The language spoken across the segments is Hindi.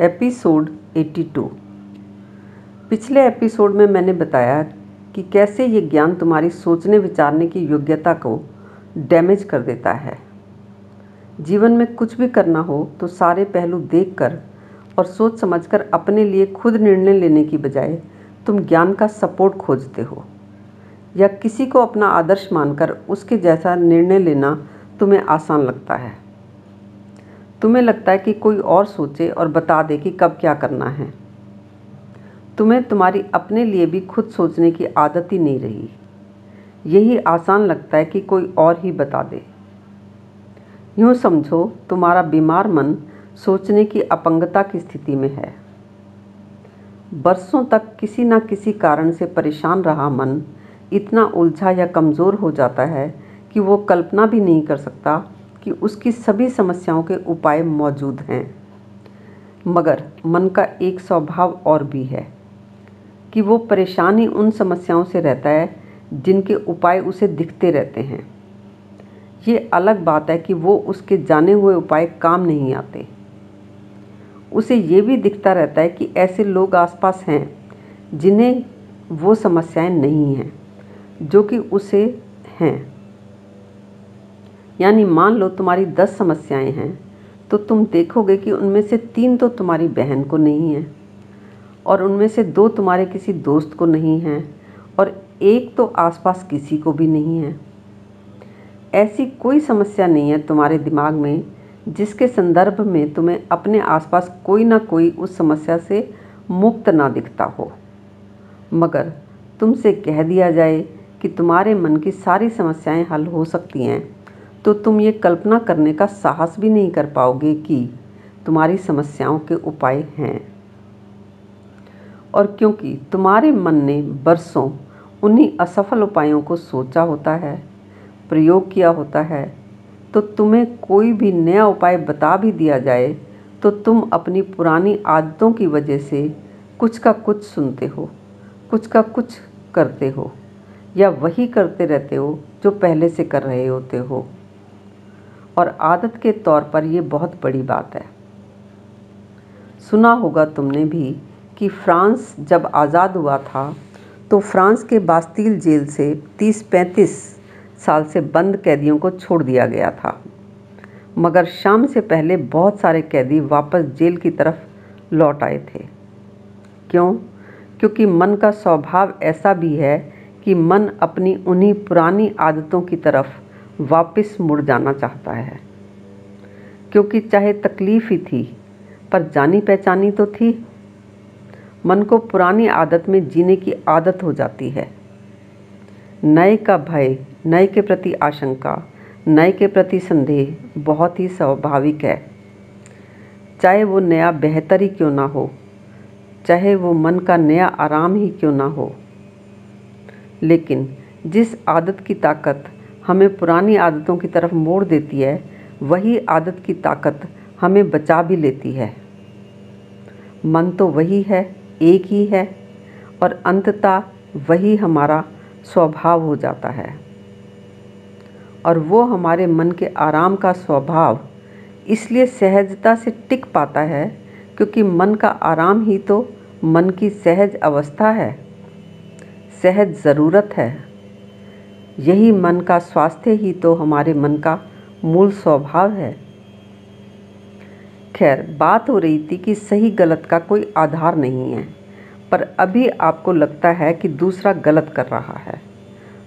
एपिसोड 82 पिछले एपिसोड में मैंने बताया कि कैसे ये ज्ञान तुम्हारी सोचने विचारने की योग्यता को डैमेज कर देता है। जीवन में कुछ भी करना हो तो सारे पहलू देखकर और सोच समझकर अपने लिए खुद निर्णय लेने की बजाय तुम ज्ञान का सपोर्ट खोजते हो। या किसी को अपना आदर्श मानकर उसके जैसा निर्णय लेना तुम्हें आसान लगता है। तुम्हें लगता है कि कोई और सोचे और बता दे कि कब क्या करना है। तुम्हें तुम्हारी अपने लिए भी खुद सोचने की आदत ही नहीं रही। यही आसान लगता है कि कोई और ही बता दे। यूँ समझो, तुम्हारा बीमार मन सोचने की अपंगता की स्थिति में है। बरसों तक किसी न किसी कारण से परेशान रहा मन, इतना उलझा या कमज़ोर हो जाता है कि वो कल्पना भी नहीं कर सकता कि उसकी सभी समस्याओं के उपाय मौजूद हैं। मगर मन का एक स्वभाव और भी है कि वो परेशानी उन समस्याओं से रहता है जिनके उपाय उसे दिखते रहते हैं। ये अलग बात है कि वो उसके जाने हुए उपाय काम नहीं आते। उसे ये भी दिखता रहता है कि ऐसे लोग आसपास हैं जिन्हें वो समस्याएँ नहीं हैं, जो कि उसे हैं। यानी मान लो तुम्हारी दस समस्याएँ हैं तो तुम देखोगे कि उनमें से तीन तो तुम्हारी बहन को नहीं है और उनमें से दो तुम्हारे किसी दोस्त को नहीं हैं और एक तो आसपास किसी को भी नहीं है। ऐसी कोई समस्या नहीं है तुम्हारे दिमाग में जिसके संदर्भ में तुम्हें अपने आसपास कोई ना कोई उस समस्या से मुक्त ना दिखता हो। मगर तुमसे कह दिया जाए कि तुम्हारे मन की सारी समस्याएँ हल हो सकती हैं। तो तुम ये कल्पना करने का साहस भी नहीं कर पाओगे कि तुम्हारी समस्याओं के उपाय हैं। और क्योंकि तुम्हारे मन ने बरसों उन्हीं असफल उपायों को सोचा होता है, प्रयोग किया होता है तो तुम्हें कोई भी नया उपाय बता भी दिया जाए तो तुम अपनी पुरानी आदतों की वजह से कुछ का कुछ सुनते हो, कुछ का कुछ करते हो, या वही करते रहते हो जो पहले से कर रहे होते हो। और आदत के तौर पर ये बहुत बड़ी बात है। सुना होगा तुमने भी कि फ्रांस जब आज़ाद हुआ था तो फ्रांस के बास्तील जेल से 30-35 साल से बंद कैदियों को छोड़ दिया गया था। मगर शाम से पहले बहुत सारे कैदी वापस जेल की तरफ़ लौट आए थे। क्यों? क्योंकि मन का स्वभाव ऐसा भी है कि मन अपनी उन्हीं पुरानी आदतों की तरफ़ वापस मुड़ जाना चाहता है। क्योंकि चाहे तकलीफ़ ही थी, पर जानी पहचानी तो थी। मन को पुरानी आदत में जीने की आदत हो जाती है। नए का भय, नए के प्रति आशंका, नए के प्रति संदेह बहुत ही स्वाभाविक है। चाहे वो नया बेहतर ही क्यों ना हो, चाहे वो मन का नया आराम ही क्यों ना हो। लेकिन जिस आदत की ताकत हमें पुरानी आदतों की तरफ़ मोड़ देती है, वही आदत की ताकत हमें बचा भी लेती है। मन तो वही है, एक ही है, और अंततः वही हमारा स्वभाव हो जाता है। और वो हमारे मन के आराम का स्वभाव इसलिए सहजता से टिक पाता है, क्योंकि मन का आराम ही तो मन की सहज अवस्था है। सहज ज़रूरत है। यही मन का स्वास्थ्य ही तो हमारे मन का मूल स्वभाव है। खैर, बात हो रही थी कि सही गलत का कोई आधार नहीं है, पर अभी आपको लगता है कि दूसरा गलत कर रहा है।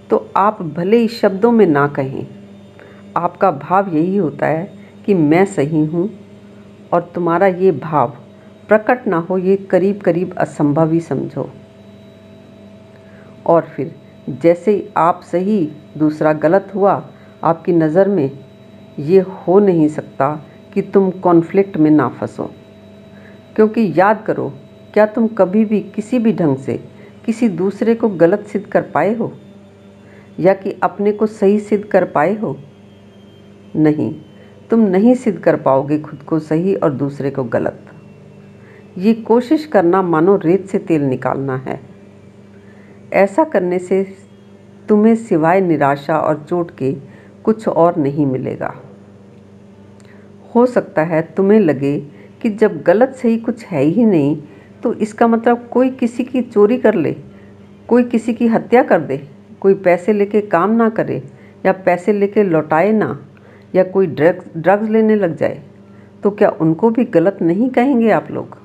तो आप भले ही शब्दों में ना कहें, आपका भाव यही होता है कि मैं सही हूँ और तुम्हारा ये भाव, प्रकट ना हो ये करीब करीब असंभव ही समझो। और फिर जैसे आप सही दूसरा गलत हुआ, आपकी नज़र में ये हो नहीं सकता कि तुम कॉन्फ्लिक्ट में ना फंसो। क्योंकि याद करो, क्या तुम कभी भी किसी भी ढंग से किसी दूसरे को गलत सिद्ध कर पाए हो? या कि अपने को सही सिद्ध कर पाए हो? नहीं, तुम नहीं सिद्ध कर पाओगे खुद को सही और दूसरे को गलत। ये कोशिश करना मानो रेत से तेल निकालना है। ऐसा करने से तुम्हें सिवाय निराशा और चोट के कुछ और नहीं मिलेगा। हो सकता है तुम्हें लगे कि जब गलत सही कुछ है ही नहीं तो इसका मतलब कोई किसी की चोरी कर ले, कोई किसी की हत्या कर दे, कोई पैसे लेके काम ना करे, या पैसे लेके लौटाए ना, या कोई ड्रग्स ड्रग्स लेने लग जाए तो क्या उनको भी गलत नहीं कहेंगे आप लोग?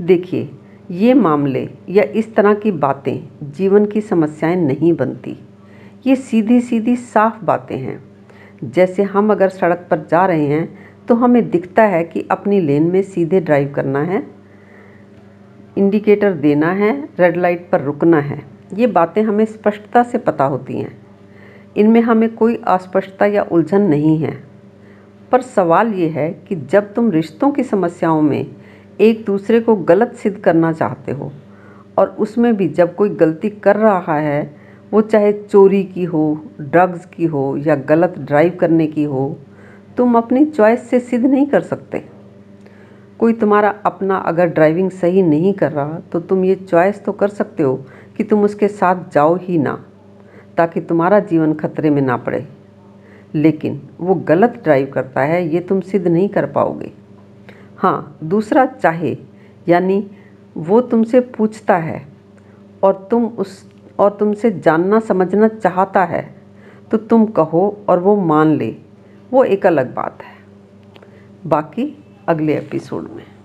देखिए ये मामले या इस तरह की बातें जीवन की समस्याएँ नहीं बनती। ये सीधी सीधी साफ़ बातें हैं। जैसे हम अगर सड़क पर जा रहे हैं तो हमें दिखता है कि अपनी लेन में सीधे ड्राइव करना है, इंडिकेटर देना है, रेड लाइट पर रुकना है। ये बातें हमें स्पष्टता से पता होती हैं। इनमें हमें कोई अस्पष्टता या उलझन नहीं है। पर सवाल ये है कि जब तुम रिश्तों की समस्याओं में एक दूसरे को गलत सिद्ध करना चाहते हो। और उसमें भी जब कोई गलती कर रहा है, वो चाहे चोरी की हो, ड्रग्स की हो या गलत ड्राइव करने की हो, तुम अपनी चॉइस से सिद्ध नहीं कर सकते। कोई तुम्हारा अपना अगर ड्राइविंग सही नहीं कर रहा तो तुम ये चॉइस तो कर सकते हो कि तुम उसके साथ जाओ ही ना, ताकि तुम्हारा जीवन खतरे में ना पड़े। लेकिन वो गलत ड्राइव करता है, ये तुम सिद्ध नहीं कर पाओगे। हाँ दूसरा चाहे, यानी वो तुमसे पूछता है और तुम उस, और तुमसे जानना, समझना चाहता है तो तुम कहो और वो मान ले। वो एक अलग बात है। बाकी अगले एपिसोड में।